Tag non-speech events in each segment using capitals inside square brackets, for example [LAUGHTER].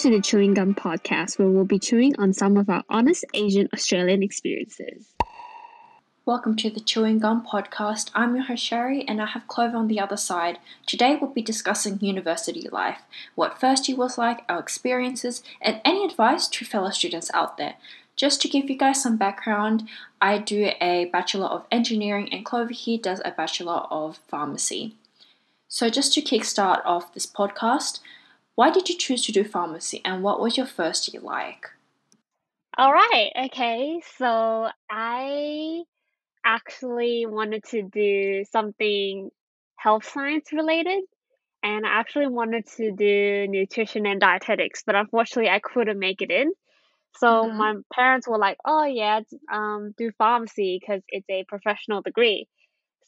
To the Chewing Gum Podcast, where we'll be chewing on some of our honest Asian Australian experiences. Welcome to the Chewing Gum Podcast. I'm your host Sherry, and I have Clover on the other side. Today we'll be discussing university life, what first year was like, our experiences, and any advice to fellow students out there. Just to give you guys some background, I do a Bachelor of Engineering, and Clover here does a Bachelor of Pharmacy. So, just to kickstart off this podcast, why did you choose to do pharmacy, and what was your first year like? All right, okay, so I actually wanted to do something health science related and I actually wanted to do nutrition and dietetics, but unfortunately I couldn't make it in. So Mhm. my parents were like, "Oh yeah, um, do pharmacy because it's a professional degree."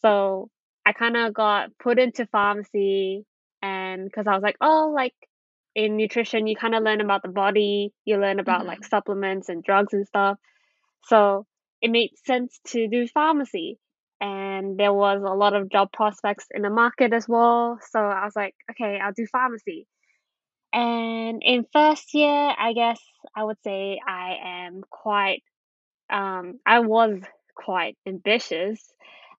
So I kind of got put into pharmacy, and because I was like, "Oh, like in nutrition, you kind of learn about the body, you learn about like Mhm. supplements and drugs and stuff." So it made sense to do pharmacy. And there was a lot of job prospects in the market as well. So I was like, okay, I'll do pharmacy. And in first year, I guess I would say I am quite, um, I was quite ambitious.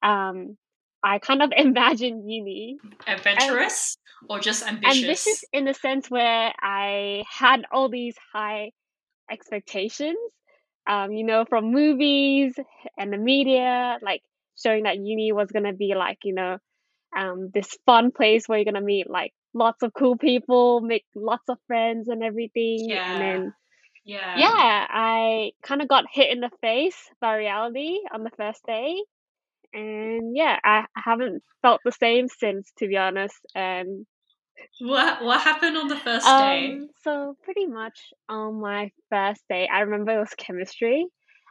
Um, I kind of [LAUGHS] imagined uni Adventurous or just ambitious ambitious? in the sense where I had all these high expectations, um, you know, from movies and the media, like showing that uni was gonna be like, you know, um, this fun place where you're gonna meet like lots of cool people, make lots of friends and everything. And Yeah, then, yeah. yeah, I kind of got hit in the face by reality on the first day. And yeah, I haven't felt the same since, to be honest. And What what happened on the first day? Um, so pretty much on my first day, I remember it was chemistry.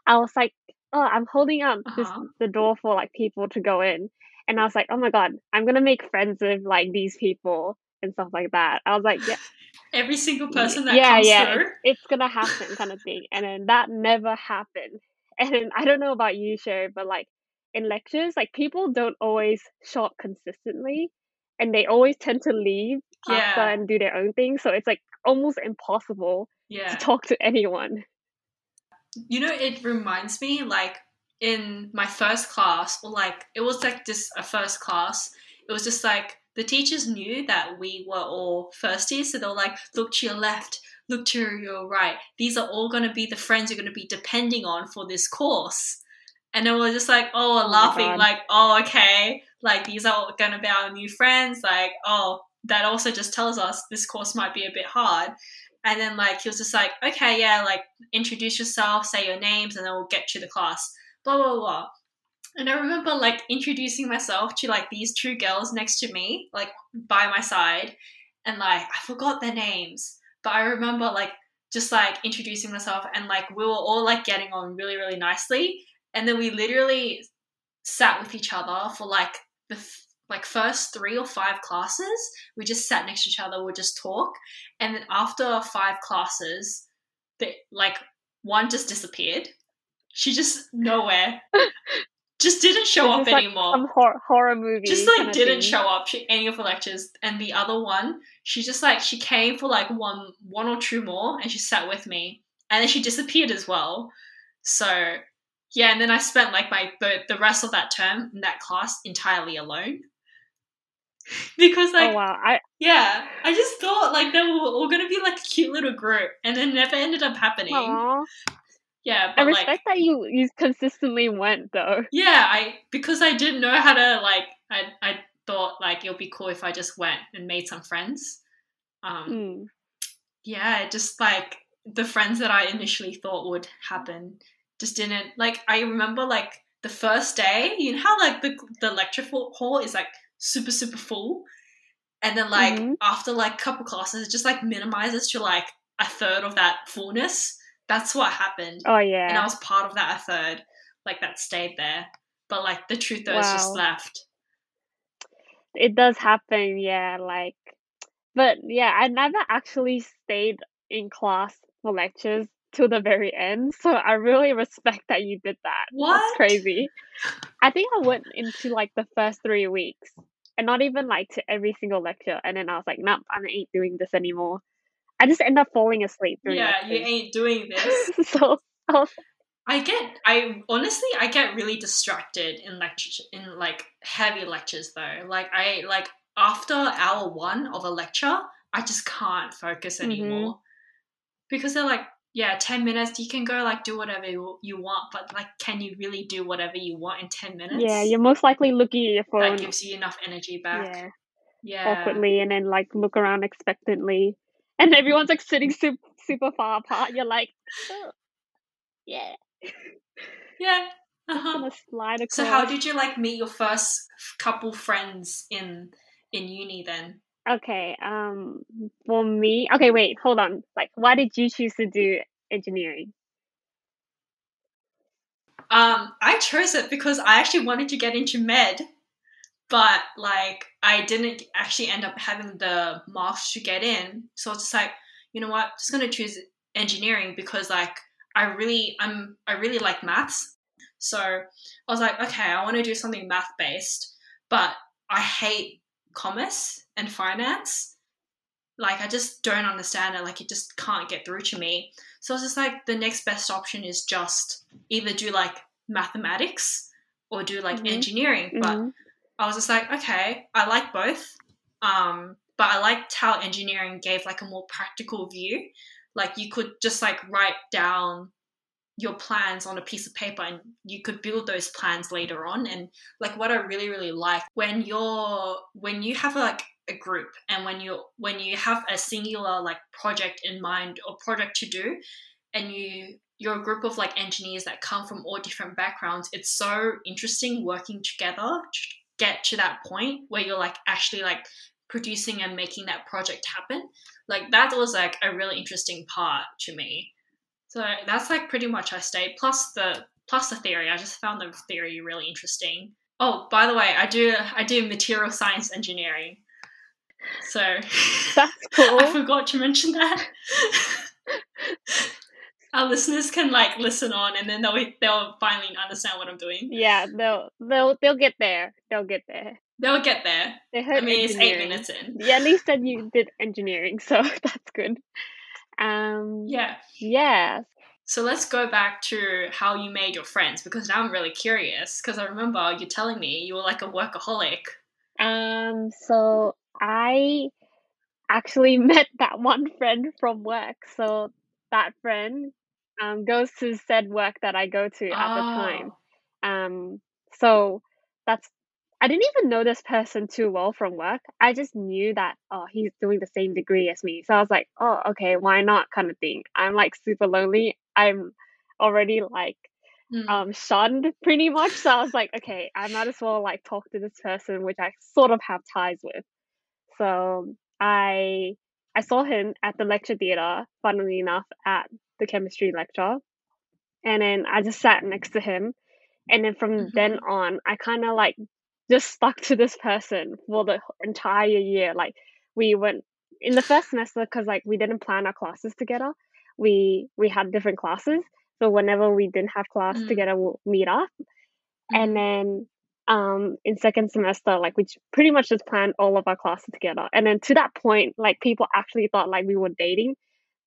I was like, oh, I'm holding up Uh-huh. the door for like people to go in, and I was like, oh my god, I'm gonna make friends with like these people and stuff like that. I was like, yeah, [SIGHS] Every single person that yeah, yeah, it's through. it's gonna happen kind of thing. And then that never happened. [LAUGHS] And then I don't know about you, Sherry, but like in lectures, like people don't always show up consistently, and they always tend to leave after Yeah, and do their own thing. So it's like almost impossible yeah. to talk to anyone. You know, it reminds me like in my first class, or like it was like just a first class. It was just like the teachers knew that we were all firsties, so they were like, look to your left, look to your right. These are all going to be the friends you're going to be depending on for this course. And then we're just like, oh, we're Oh laughing, god. like, oh, okay, like these are going to be our new friends. Like, oh, that also just tells us this course might be a bit hard. And then like he was just like, okay, yeah, like introduce yourself, say your names, and then we'll get to the class. Blah blah blah. And I remember like introducing myself to like these two girls next to me, like by my side, and like I forgot their names, but I remember like just like introducing myself, and like we were all like getting on really really nicely, and then we literally sat with each other for like the like first three or five classes. We just sat next to each other, would just talk, and then after five classes, the like one just disappeared. She just nowhere, [LAUGHS] just didn't show up like anymore. some hor- horror movie Just like didn't show up to any of the lectures, and the other one, she just like she came for like one one or two more, and she sat with me, and then she disappeared as well. So yeah, and then I spent like my the, the rest of that term in that class entirely alone [LAUGHS] because Oh like wow, I yeah, I just thought like they were all gonna be like a cute little group, and it never ended up happening. Aw. Yeah, I but like respect that you you consistently went though. yeah, I because I didn't know how to like I I thought like it would be cool if I just went and made some friends. Um, Mm. yeah, just like the friends that I initially thought would happen just didn't. Like I remember like the first day, you know how like the the lecture hall is like super super full, and then like Mhm. after like a couple classes, it just like minimizes to like a third of that fullness. That's what happened, Oh yeah, and I was part of that a third, like that stayed there, but like the two thirds just left. It does happen, yeah, like but yeah, I never actually stayed in class for lectures till the very end. So I really respect that you did that. That's What? crazy. I think I went into like the first three weeks and not even like to every single lecture. And then I was like, nope, I ain't doing this anymore. I just end up falling asleep. Yeah, you ain't doing [LAUGHS] this. so I was I get, I honestly, I get really distracted in lectures, in like heavy lectures though. Like I, like after hour one of a lecture, I just can't focus Mhm. anymore because they're like, yeah, ten minutes. You can go like do whatever you, you want, but like, can you really do whatever you want in ten minutes? yeah, you're most likely looking at your phone. that gives you enough energy back. Yeah, Yeah, awkwardly, and then like look around expectantly, and everyone's like sitting super super far apart. You're like, oh, yeah, yeah. Uh-huh. slide across. So how did you like meet your first couple friends in in uni then? Okay, um, for me, okay, wait, hold on. Like, why did you choose to do engineering? Um, I chose it because I actually wanted to get into med, but like I didn't actually end up having the marks to get in. So I was just like, you know what, I'm just gonna choose engineering because like I really I'm I really like maths. So I was like, okay, I want to do something math based, but I hate commerce and finance. Like I just don't understand it. Like it just can't get through to me. So I was just like, the next best option is just either do like mathematics or do like Mhm. engineering. But Mhm. I was just like, okay, I like both. Um, but I liked how engineering gave like a more practical view. Like you could just like write down your plans on a piece of paper and you could build those plans later on. And like what i really really like when you're when you have like a group and when you when you have a singular like project in mind or project to do and you you're a group of like engineers that come from all different backgrounds it's so interesting working together to get to that point where you're like actually like producing and making that project happen. Like that was like a really interesting part to me so that's like pretty much I stayed. Plus the plus the theory. I just found the theory really interesting. Oh, by the way, I do I do material science engineering. So [LAUGHS] That's cool. I forgot to mention that. [LAUGHS] Our listeners can like listen on, and then they'll they'll finally understand what I'm doing. Yeah, they'll they'll they'll get there. They'll get there. They'll get there. They heard I mean, it's eight minutes in. Yeah, at least then you did engineering, [LAUGHS] so that's good. Um, Yeah. yeah. So let's go back to how you made your friends because now I'm really curious because I remember you telling me you were like a workaholic. Um, so I actually [LAUGHS] met that one friend from work. So that friend um goes to said work that I go to at the time. Oh. Um, so that's I didn't even know this person too well from work. I just knew that oh he's doing the same degree as me. So I was like, oh okay, why not kind of thing. I'm like super lonely. I'm already like Mm. um shunned pretty much. So I was like, okay, I might as well like talk to this person which I sort of have ties with. So I I saw him at the lecture theatre, funnily enough, at the chemistry lecture. And then I just sat next to him. And then from then on, I kind of like just stuck to this person for the entire year. Like we went in the first semester because like we didn't plan our classes together. We we had different classes. So whenever we didn't have class Mm. together, we'll meet up. Mhm. And then um in second semester, like we pretty much just planned all of our classes together. And then to that point, like people actually thought like we were dating,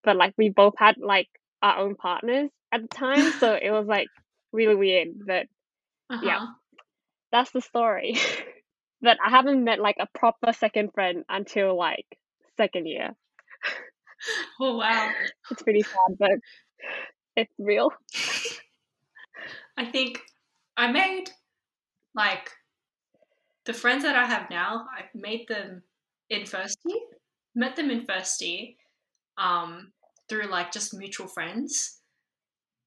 but like we both had like our own partners at the time. so it was like really weird. But yeah. That's the story. [LAUGHS] but I haven't met like a proper second friend until like second year. [LAUGHS] Oh wow. [LAUGHS] It's pretty sad, but it's real. I think I made like the friends that I have now, I made them in first year. Met them in first year, um, through like just mutual friends.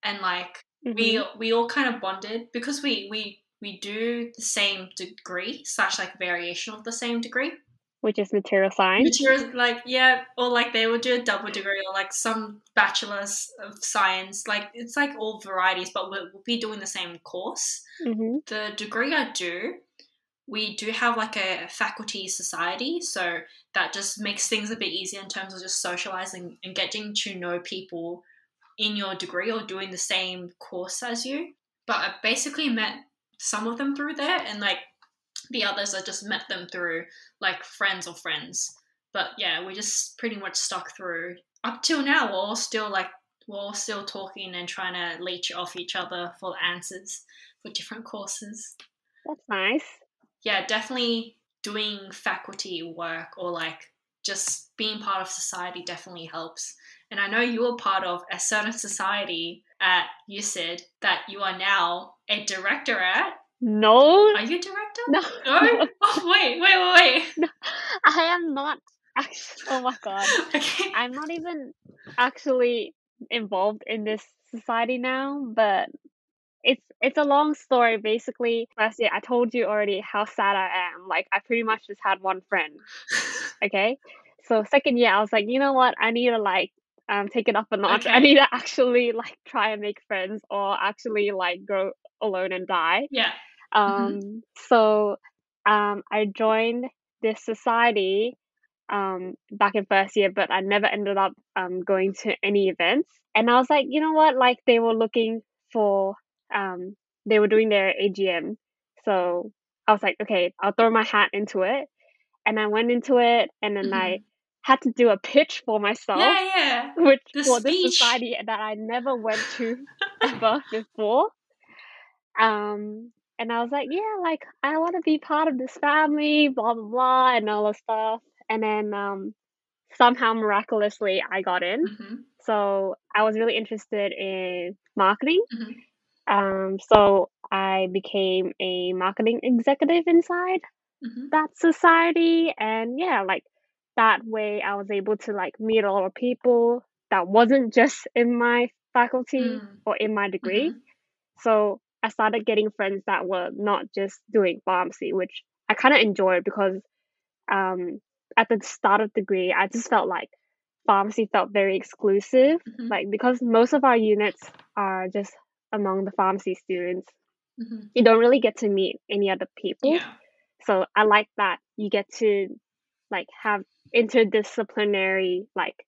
And like we Mhm. we all kind of bonded because we we we do the same degree slash like variation of the same degree. Which is material science. material like yeah, or like they would do a double degree or like some bachelor's of science. Like it's like all varieties, but we'll, we'll be doing the same course. hmm The degree I do, we do have like a faculty society, so that just makes things a bit easier in terms of just socializing and getting to know people in your degree or doing the same course as you. But I basically met some of them through there, and like the others, I just met them through like friends or friends. But yeah, we just pretty much stuck through up till now, we're all still like we're all still talking and trying to leech off each other for answers for different courses. That's nice. Yeah, definitely doing faculty work or like just being part of society definitely helps. And I know you were part of a certain society at USyd that you are now a director at. No. Are you a director? No. No? [LAUGHS] Oh, wait, wait, wait, wait. I am not actually. Oh my god. [LAUGHS] Okay. I'm not even actually involved in this society now, but it's it's a long story. Basically, last year I told you already how sad I am. Like I pretty much just had one friend. [LAUGHS] Okay, so second year I was like, you know what? I need to like um take it up a notch. I need to actually like try and make friends or actually like go alone and die. Yeah. Um, so um, I joined this society um, back in first year, but I never ended up um, going to any events. And I was like, you know what? Like they were looking for, um, they were doing their AGM. So I was like, okay, I'll throw my hat into it. And I went into it, and then I had to do a pitch for myself, Yeah, yeah. which The for this society that I never went to [LAUGHS] ever before. Um, and I was like, yeah, like I want to be part of this family, blah blah blah, and all this stuff. And then um, somehow miraculously, I got in. hmm So I was really interested in marketing. Mhm. Um, so I became a marketing executive inside hmm that society, and yeah, like that way, I was able to like meet a lot of people that wasn't just in my faculty Mm. or in my degree. Mhm. So I started getting friends that were not just doing pharmacy, which I kind of enjoyed because um, at the start of degree, I just felt like pharmacy felt very exclusive. Mhm. Like because most of our units are just among the pharmacy students, Mhm. you don't really get to meet any other people. Yeah. So I like that you get to like have interdisciplinary like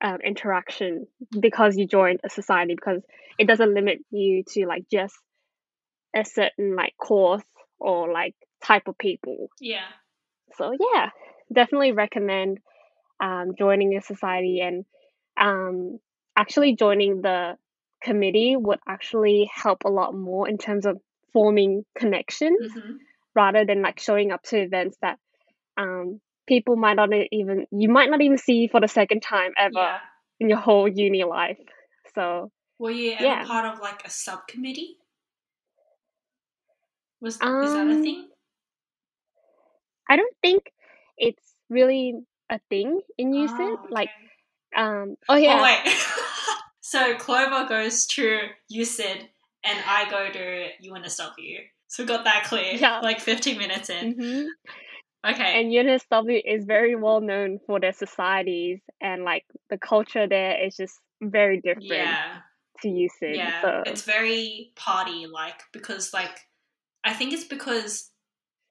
um, interaction because you joined a society because it doesn't limit you to like just a certain like course or like type of people. Yeah. So yeah, definitely recommend um, joining a society and um, actually joining the committee would actually help a lot more in terms of forming connections hmm rather than like showing up to events that um, people might not even you might not even see for the second time ever Yeah. in your whole uni life. So Were you ever Yeah. part of like a subcommittee? Was is that a Um, thing? I don't think it's really a thing in USyd. Oh, Like um oh yeah Oh wait. [LAUGHS] so Clover goes to USyd and I go to UNSW. So we got that clear. Yeah. Like 15 minutes in. hmm Okay. And UNSW is very well known for their societies and like the culture there is just very different yeah. to USyd. Yeah. So It's very party like because like I think it's because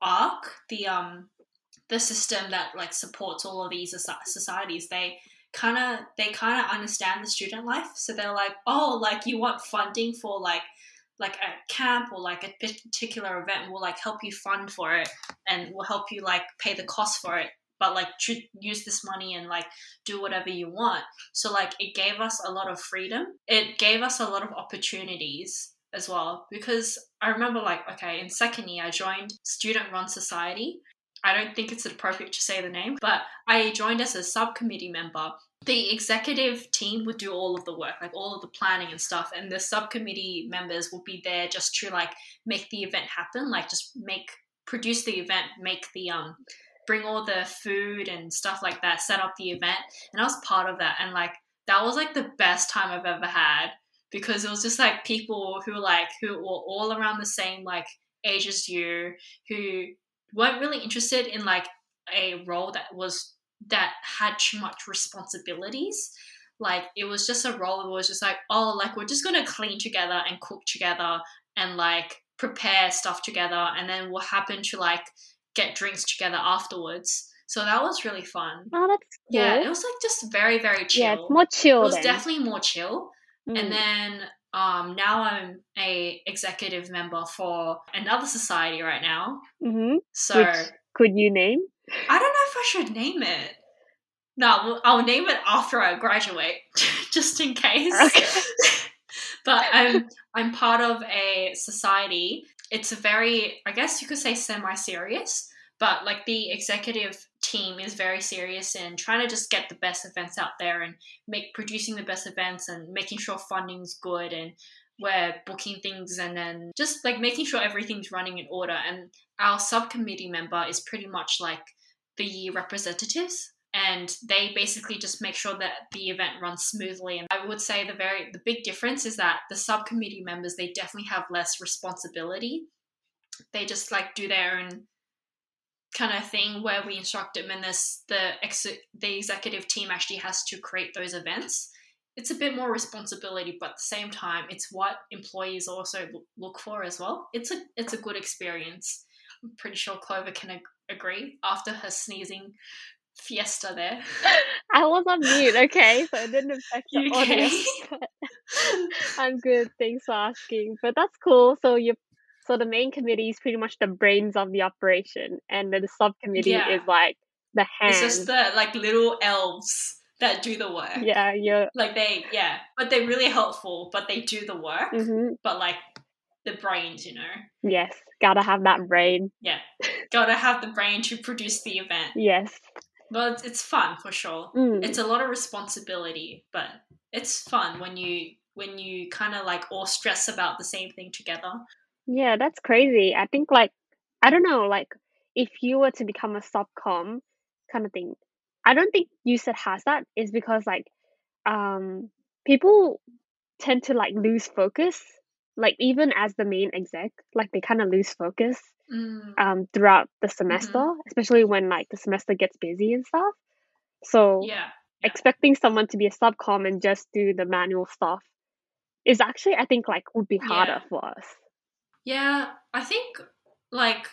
ARC, the um the system that like supports all of these societies, they kind of they kind of understand the student life. So they're like, "Oh, like you want funding for like like a camp or like a particular event, we'll like help you fund for it and we'll help you like pay the cost for it." But like use this money and like do whatever you want. So like it gave us a lot of freedom. It gave us a lot of opportunities as well because I remember like okay in second year I joined student run society. I don't think it's appropriate to say the name, but I joined as a subcommittee member. The executive team would do all of the work, like all of the planning and stuff, and the subcommittee members would be there just to like make the event happen, like just make produce the event, make the um bring all the food and stuff like that, set up the event, and I was part of that and like that was like the best time I've ever had because it was just like people who like who were all around the same like age as you who weren't really interested in like a role that was that had too much responsibilities like it was just a role that was just like oh like we're just gonna clean together and cook together and like prepare stuff together and then we'll happen to like get drinks together afterwards so that was really fun oh that's cool. yeah it was like just very very chill Yeah, it's more chill it was then. definitely more chill Mm. and then um, now I'm a executive member for another society right now. hmm So Which could you name? I don't know if I should name it. No, I'll name it after I graduate, [LAUGHS] just in case. Okay. [LAUGHS] but I'm I'm part of a society. It's a very, I guess you could say, semi-serious. But like the executive team is very serious in trying to just get the best events out there and make producing the best events and making sure funding's good and we're booking things and then just like making sure everything's running in order. And our subcommittee member is pretty much like the representatives and they basically just make sure that the event runs smoothly. And i would say the very the big difference is that the subcommittee members they definitely have less responsibility. They just like do their own kind of thing where we instruct them and this the ex- the executive team actually has to create those events. It's a bit more responsibility but at the same time it's what employees also look for as well. It's a it's a good experience. I'm pretty sure clover can agree after her sneezing fiesta there. I was on mute, okay, so it didn't affect the [LAUGHS] okay? but [LAUGHS] I'm good. Thanks for asking. But that's cool. So you, so the main committee is pretty much the brains of the operation, and then the subcommittee Yeah. is like the hands. It's just the like little elves that do the work. yeah, you're. Like they, yeah, but they're really helpful. But they do the work. hmm But like the brains, you know, Yes, gotta have that brain. yeah, gotta have the brain to produce the event. Yes. But it's, it's fun for sure. Mm. It's a lot of responsibility, but it's fun when you when you kind of like all stress about the same thing together. Yeah, that's crazy. I think like I don't know, like if you were to become a subcom kind of thing, I don't think USyd has that is because like um people tend to like lose focus. Like even as the main exec, like they kind of lose focus Mm, um throughout the semester, especially when like the semester gets busy and stuff. So yeah, yeah. expecting someone to be a subcom and just do the manual stuff is actually I think like would be harder Yeah. for us. Yeah, I think like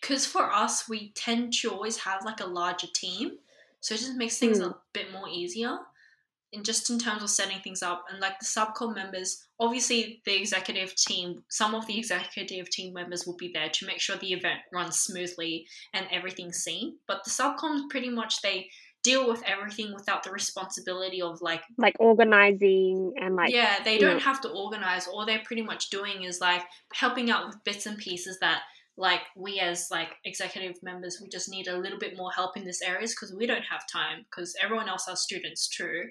because for us we tend to always have like a larger team, so it just makes things Hmm. a bit more easier. And just in terms of setting things up, and like the subcom members, obviously the executive team, some of the executive team members will be there to make sure the event runs smoothly and everything's seen. But the subcoms pretty much they deal with everything without the responsibility of like Like organizing and like yeah, they don't know- have to organize. All they're pretty much doing is like helping out with bits and pieces that like we as like executive members we just need a little bit more help in this areas because we don't have time because everyone else has students too.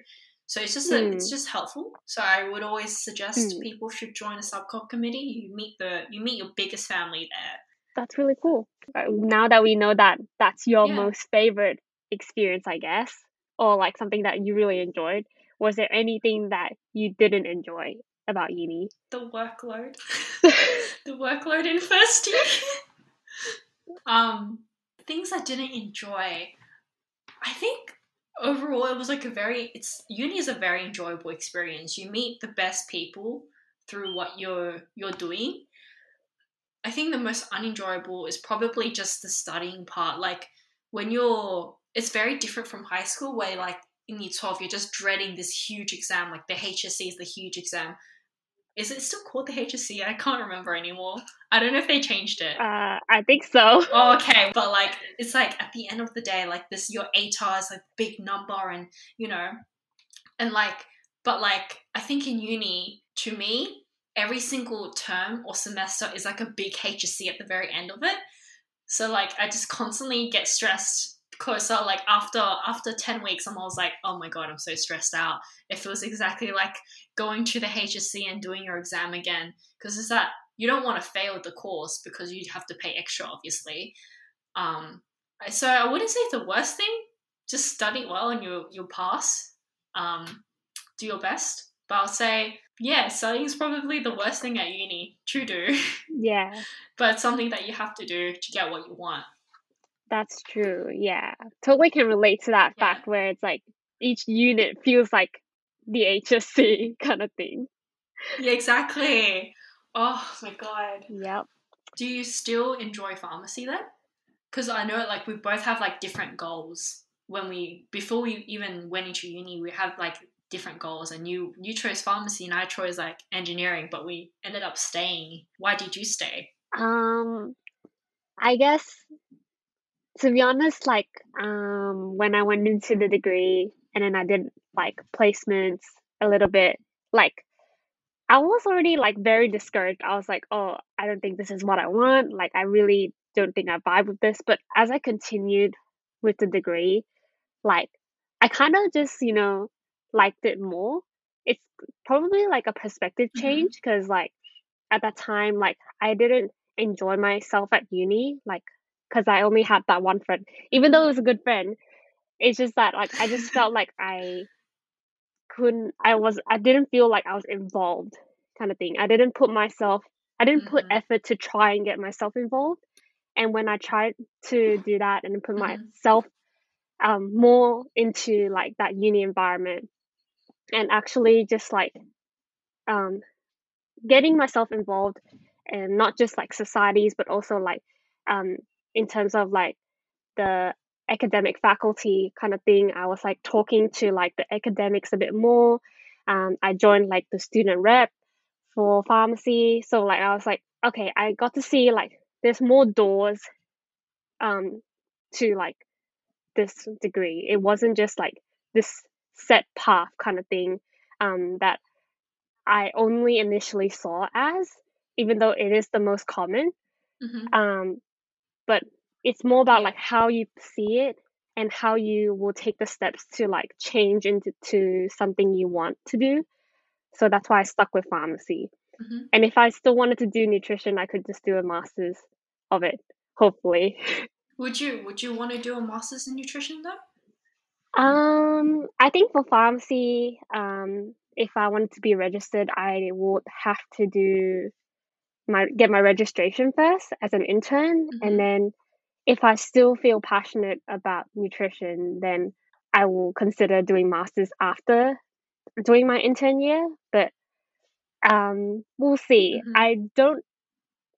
So it's just a, it's Hmm. just helpful. So I would always suggest Hmm. people should join a subcom committee. You meet the you meet your biggest family there. that's really cool. Uh, Now that we know that that's your Yeah. most favorite experience, I guess, or like something that you really enjoyed, was there anything that you didn't enjoy about uni? The workload. [LAUGHS] [LAUGHS] the workload in first year. [LAUGHS] um, things I didn't enjoy. I think overall it was like a very it's uni is a very enjoyable experience. You meet the best people through what you're you're doing. I think the most unenjoyable is probably just the studying part. Like when you're it's very different from high school where like in year 12 you're just dreading this huge exam like the HSC is the huge exam is it still called the HSC? I can't remember anymore. I don't know if they changed it. Uh, I think so. Oh, okay, but like it's like at the end of the day, like this your ATAR is a big number, and you know, and like, but like I think in uni, to me, every single term or semester is like a big HSC at the very end of it. So like I just constantly get stressed closer. Like after after ten weeks, I'm always like, oh my god, I'm so stressed out. It feels exactly like going to the HSC and doing your exam again because it's that you don't want to fail the course because you have to pay extra, obviously. Um, so I wouldn't say the worst thing. Just study well and you you'll pass. Um, do your best. But I'll say, yeah, studying is probably the worst thing at uni to do. [LAUGHS] Yeah, but it's something that you have to do to get what you want. That's true. Yeah, totally can relate to that Yeah. fact where it's like each unit feels like the HSC [LAUGHS] kind of thing. Yeah, exactly. Oh my god. Yep. Do you still enjoy pharmacy then? Because I know like we both have like different goals. When we before we even went into uni, we had like different goals, and you you chose pharmacy and I chose like engineering, but we ended up staying. Why did you stay? Um, I guess to be honest, like um when I went into the degree and then I did like placements a little bit, like I was already like very discouraged. I was like, oh, I don't think this is what I want. Like I really don't think I vibe with this. But as I continued with the degree, like I kind of just, you know, liked it more. It's probably like a perspective Mhm. change because like at that time, like I didn't enjoy myself at uni, like because I only had that one friend. Even though it was a good friend, it's just that like I just felt like I couldn't I was I didn't feel like I was involved kind of thing. I didn't put myself I didn't put Mhm. effort to try and get myself involved. And when I tried to do that and put Mhm. myself um more into like that uni environment and actually just like um getting myself involved and not just like societies but also like um in terms of like the academic faculty kind of thing i was like talking to like the academics a bit more. Um i joined like the student rep for pharmacy. So like i was like okay i got to see like there's more doors um to like this degree. It wasn't just like this set path kind of thing um that i only initially saw as even though it is the most common. Mhm. um but it's more about like how you see it and how you will take the steps to like change into to something you want to do so that's why i stuck with pharmacy Mhm. and if i still wanted to do nutrition i could just do a master's of it hopefully [LAUGHS] Would you would you want to do a master's in nutrition though? um i think for pharmacy um if i wanted to be registered i would have to do my get my registration first as an intern Mhm. and then if I still feel passionate about nutrition, then I will consider doing masters after doing my intern year. But um, we'll see. Mhm. I don't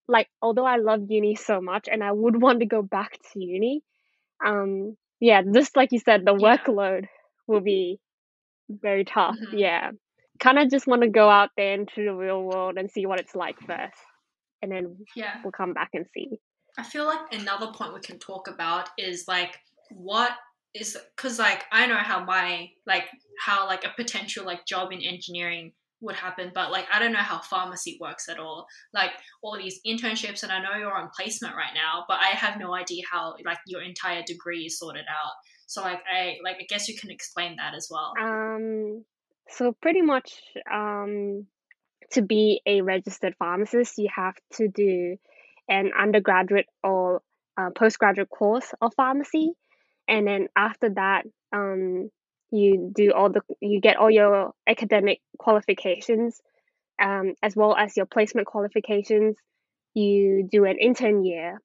like, although I love uni so much, and I would [LAUGHS] want to go back to uni. Um, yeah, just like you said, the Yeah. workload will be very tough. Mhm. Yeah, kind of just want to go out there into the real world and see what it's like first, and then Yeah. we'll come back and see. I feel like another point we can talk about is like what is because like I know how my like how like a potential like job in engineering would happen, but like I don't know how pharmacy works at all. Like all these internships, and I know you're on placement right now, but I have no idea how like your entire degree is sorted out. So like I like I guess you can explain that as well. Um, so pretty much, um, to be a registered pharmacist, you have to do an undergraduate or uh, postgraduate course of pharmacy, and then after that, um, you do all the you get all your academic qualifications, um, as well as your placement qualifications. You do an intern year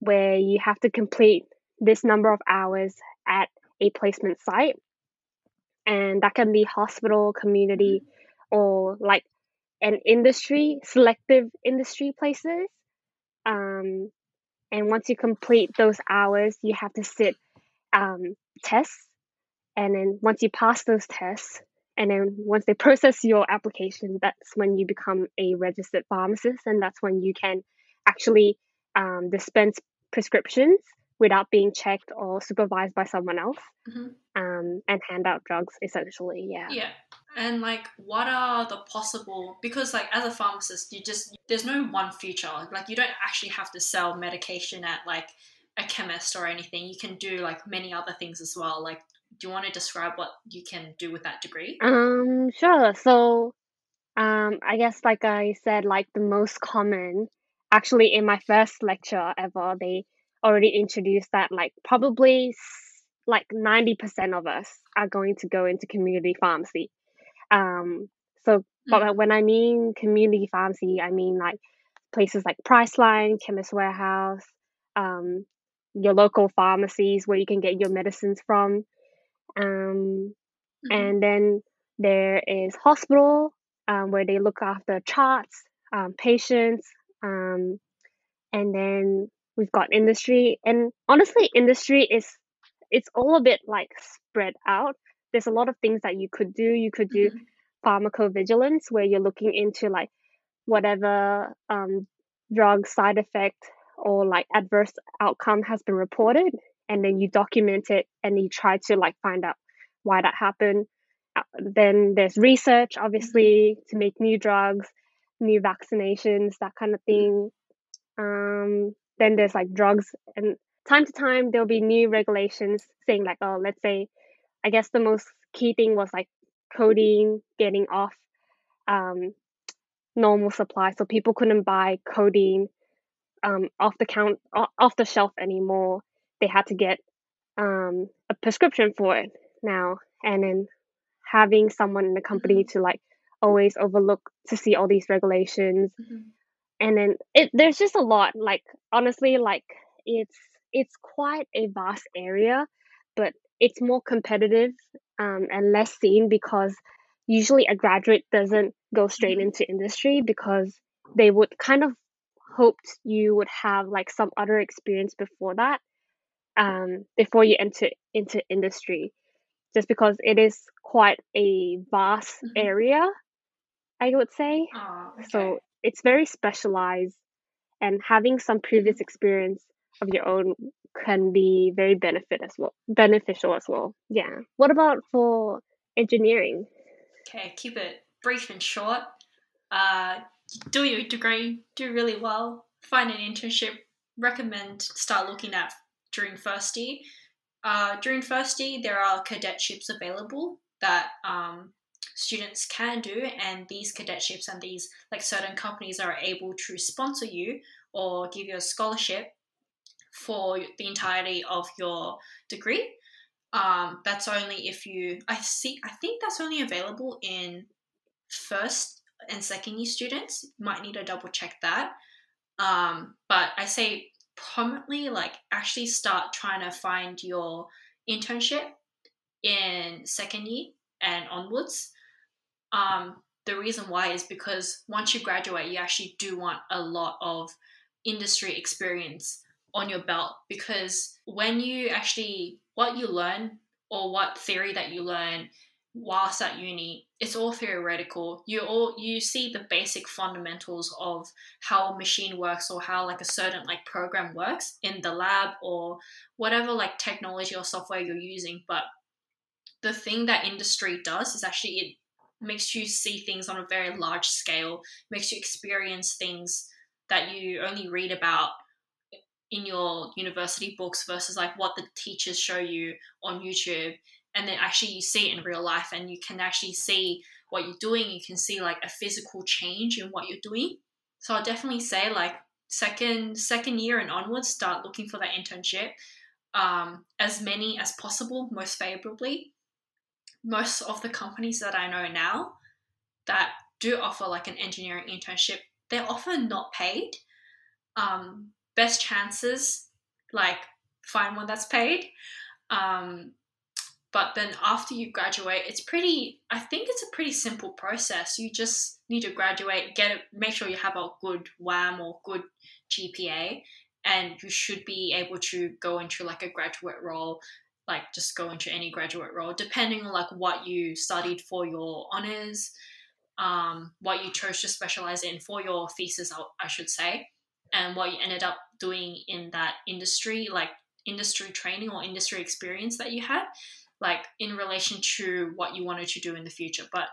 where you have to complete this number of hours at a placement site and that can be hospital, community, or like an industry, selective industry places. Um, and once you complete those hours, you have to sit um, tests. And then once you pass those tests, and then once they process your application, that's when you become a registered pharmacist, and that's when you can actually um, dispense prescriptions without being checked or supervised by someone else Mhm. um, and hand out drugs essentially yeah Yeah. And like what are the possible because like as a pharmacist you just there's no one future. Like you don't actually have to sell medication at like a chemist or anything. You can do like many other things as well. Like do you want to describe what you can do with that degree? um sure so um i guess like i said like the most common actually in my first lecture ever they already introduced that like probably like 90% of us are going to go into community pharmacy um so but Mhm. when i mean community pharmacy i mean like places like priceline chemist warehouse um your local pharmacies where you can get your medicines from um Mhm. and then there is hospital um, where they look after charts um, patients um, and then we've got industry and honestly industry is it's all a bit like spread out there's a lot of things that you could do. You could do Mhm. pharmacovigilance where you're looking into like whatever um, drug side effect or like adverse outcome has been reported and then you document it and you try to like find out why that happened. Uh, then there's research obviously to make new drugs new vaccinations that kind of thing. Um, then there's like drugs and time to time there'll be new regulations saying like oh let's say i guess the most key thing was like codeine getting off um, normal supply so people couldn't buy codeine um, off the count off the shelf anymore. They had to get um, a prescription for it now and then having someone in the company to like always overlook to see all these regulations. Mhm. and then it there's just a lot like honestly like it's it's quite a vast area but it's more competitive um, and less seen because usually a graduate doesn't go straight Mhm. into industry because they would kind of hoped you would have like some other experience before that um, before you enter into industry just because it is quite a vast Mhm. area i would say Oh, okay. so it's very specialized and having some previous experience of your own can be very benefit as well beneficial as well yeah what about for engineering Okay, keep it brief and short. Uh, do your degree, do really well, find an internship. Recommend start looking at during first year. Uh, during first year, there are cadetships available that um, students can do, and these cadetships and these like certain companies are able to sponsor you or give you a scholarship for the entirety of your degree. Um, that's only if you I see I think that's only available in first and second year students. Might need to double check that. Um, but I say prominently like actually start trying to find your internship in second year and onwards. Um, the reason why is because once you graduate, you actually do want a lot of industry experience on your belt because when you actually what you learn or what theory that you learn whilst at uni it's all theoretical. You all you see the basic fundamentals of how a machine works or how like a certain like program works in the lab or whatever like technology or software you're using but the thing that industry does is actually it makes you see things on a very large scale makes you experience things that you only read about in your university books versus like what the teachers show you on YouTube and then actually you see it in real life and you can actually see what you're doing you can see like a physical change in what you're doing. So I'll definitely say like second second year and onwards start looking for that internship um, as many as possible most favorably. Most of the companies that I know now that do offer like an engineering internship they're often not paid um, best chances like find one that's paid. Um, but then after you graduate it's pretty i think it's a pretty simple process. You just need to graduate get make sure you have a good wam or good gpa and you should be able to go into like a graduate role like just go into any graduate role depending on like what you studied for your honors um, what you chose to specialize in for your thesis i should say and what you ended up doing in that industry like industry training or industry experience that you had like in relation to what you wanted to do in the future. But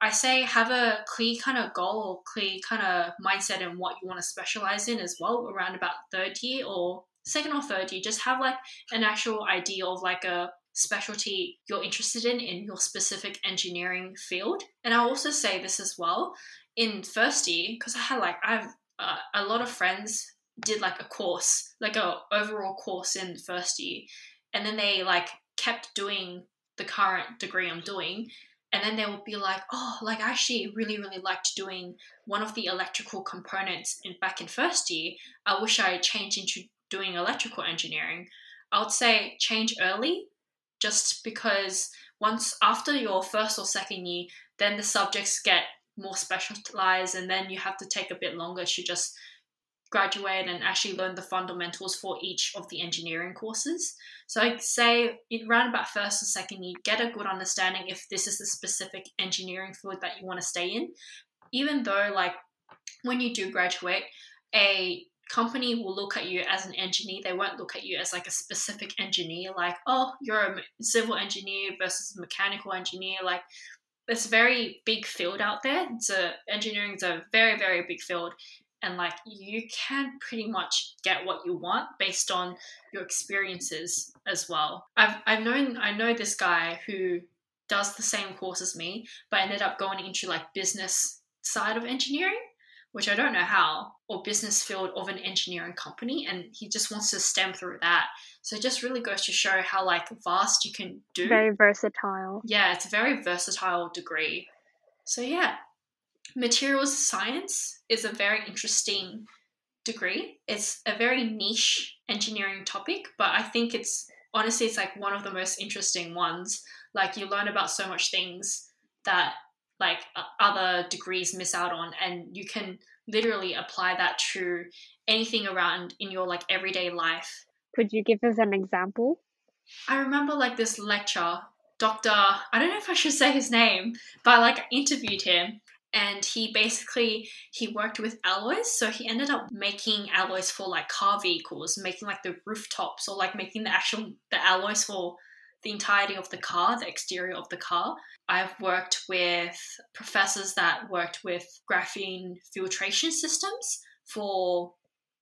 i say have a clear kind of goal or clear kind of mindset in what you want to specialize in as well around about third year or second or third year. Just have like an actual idea of like a specialty you're interested in in your specific engineering field. And i'll also say this as well in first year because i had like i've uh, a lot of friends did like a course like a overall course in first year. And then they like kept doing the current degree i'm doing. And then they would be like oh like i actually really really liked doing one of the electrical components in back in first year. I wish i changed into doing electrical engineering. I would say change early just because once after your first or second year then the subjects get more specialized and then you have to take a bit longer to just graduate and actually learn the fundamentals for each of the engineering courses. So I'd say in around about first or second you get a good understanding if this is the specific engineering field that you want to stay in. Even though like when you do graduate, a company will look at you as an engineer. They won't look at you as like a specific engineer, like, oh, you're a civil engineer versus a mechanical engineer. Like, it's a very big field out there. Engineering is a very, very big field. And like you can pretty much get what you want based on your experiences as well. I've I've known I know this guy who does the same course as me, but ended up going into like business side of engineering which I don't know how, or business field of an engineering company, and he just wants to stem through that. So it just really goes to show how like vast you can do. Very versatile. Yeah, it's a very versatile degree. So yeah, materials science is a very interesting degree. It's a very niche engineering topic, but I think it's honestly it's like one of the most interesting ones. Like you learn about so much things that like other degrees miss out on and you can literally apply that to anything around in your like everyday life. Could you give us an example? I remember like this lecture dr i don't know if i should say his name but like I interviewed him and he basically he worked with alloys so he ended up making alloys for like car vehicles making like the rooftops or like making the actual the alloys for the entirety of the car, the exterior of the car. I've worked with professors that worked with graphene filtration systems for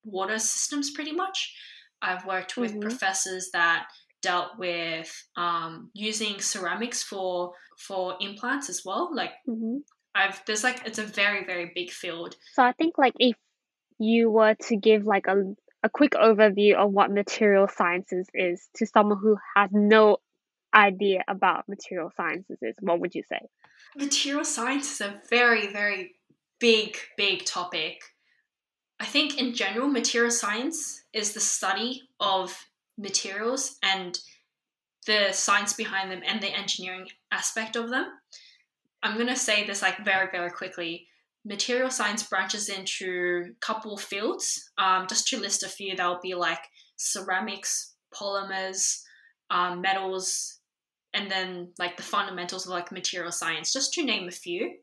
water systems pretty much. I've worked with mm-hmm. professors that dealt with um, using ceramics for for implants as well. Like mm-hmm. I've there's like it's a very very big field. So I think like if you were to give like a a quick overview of what material sciences is to someone who has no idea about material sciences is, what would you say? Material science is a very, very big, big topic. I think in general, material science is the study of materials and the science behind them and the engineering aspect of them. I'm going to say this like very, very quickly. Material science branches into a couple fields. Um, just to list a few, that will be like ceramics, polymers, um, metals, and then like the fundamentals of like material science, just to name a few.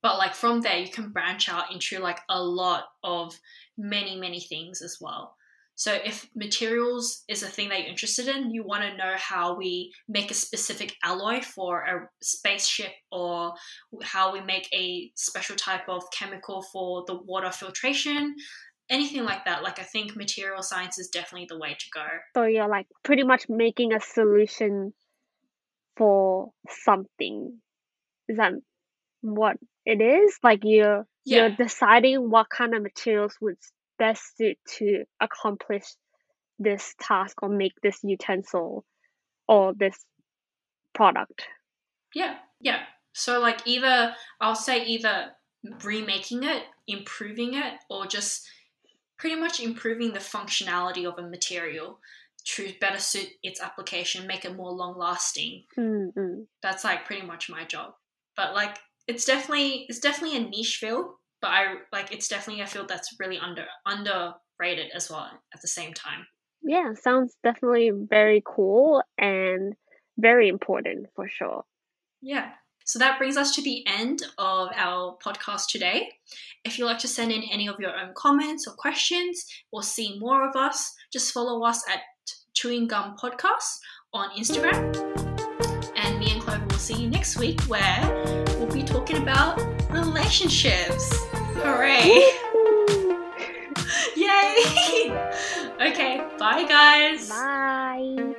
But like from there, you can branch out into like a lot of many, many things as well. So if materials is a thing that you're interested in, you want to know how we make a specific alloy for a spaceship or how we make a special type of chemical for the water filtration, anything like that. Like I think material science is definitely the way to go. So you're like pretty much making a solution for something. Is that what it is? Like you're yeah. you're deciding what kind of materials would best suit to accomplish this task or make this utensil or this product. Yeah, yeah. So like either I'll say either remaking it, improving it, or just pretty much improving the functionality of a material to better suit its application, make it more long lasting. Mm-hmm. That's like pretty much my job. But like it's definitely it's definitely a niche field, but I like it's definitely a field that's really under underrated as well at the same time. Yeah, sounds definitely very cool and very important for sure. Yeah. So that brings us to the end of our podcast today. If you'd like to send in any of your own comments or questions or see more of us, just follow us at Chewing Gum Podcast on Instagram. And me and Clover will see you next week where we'll be talking about relationships. Hooray! [LAUGHS] Yay! [LAUGHS] okay, bye guys. Bye.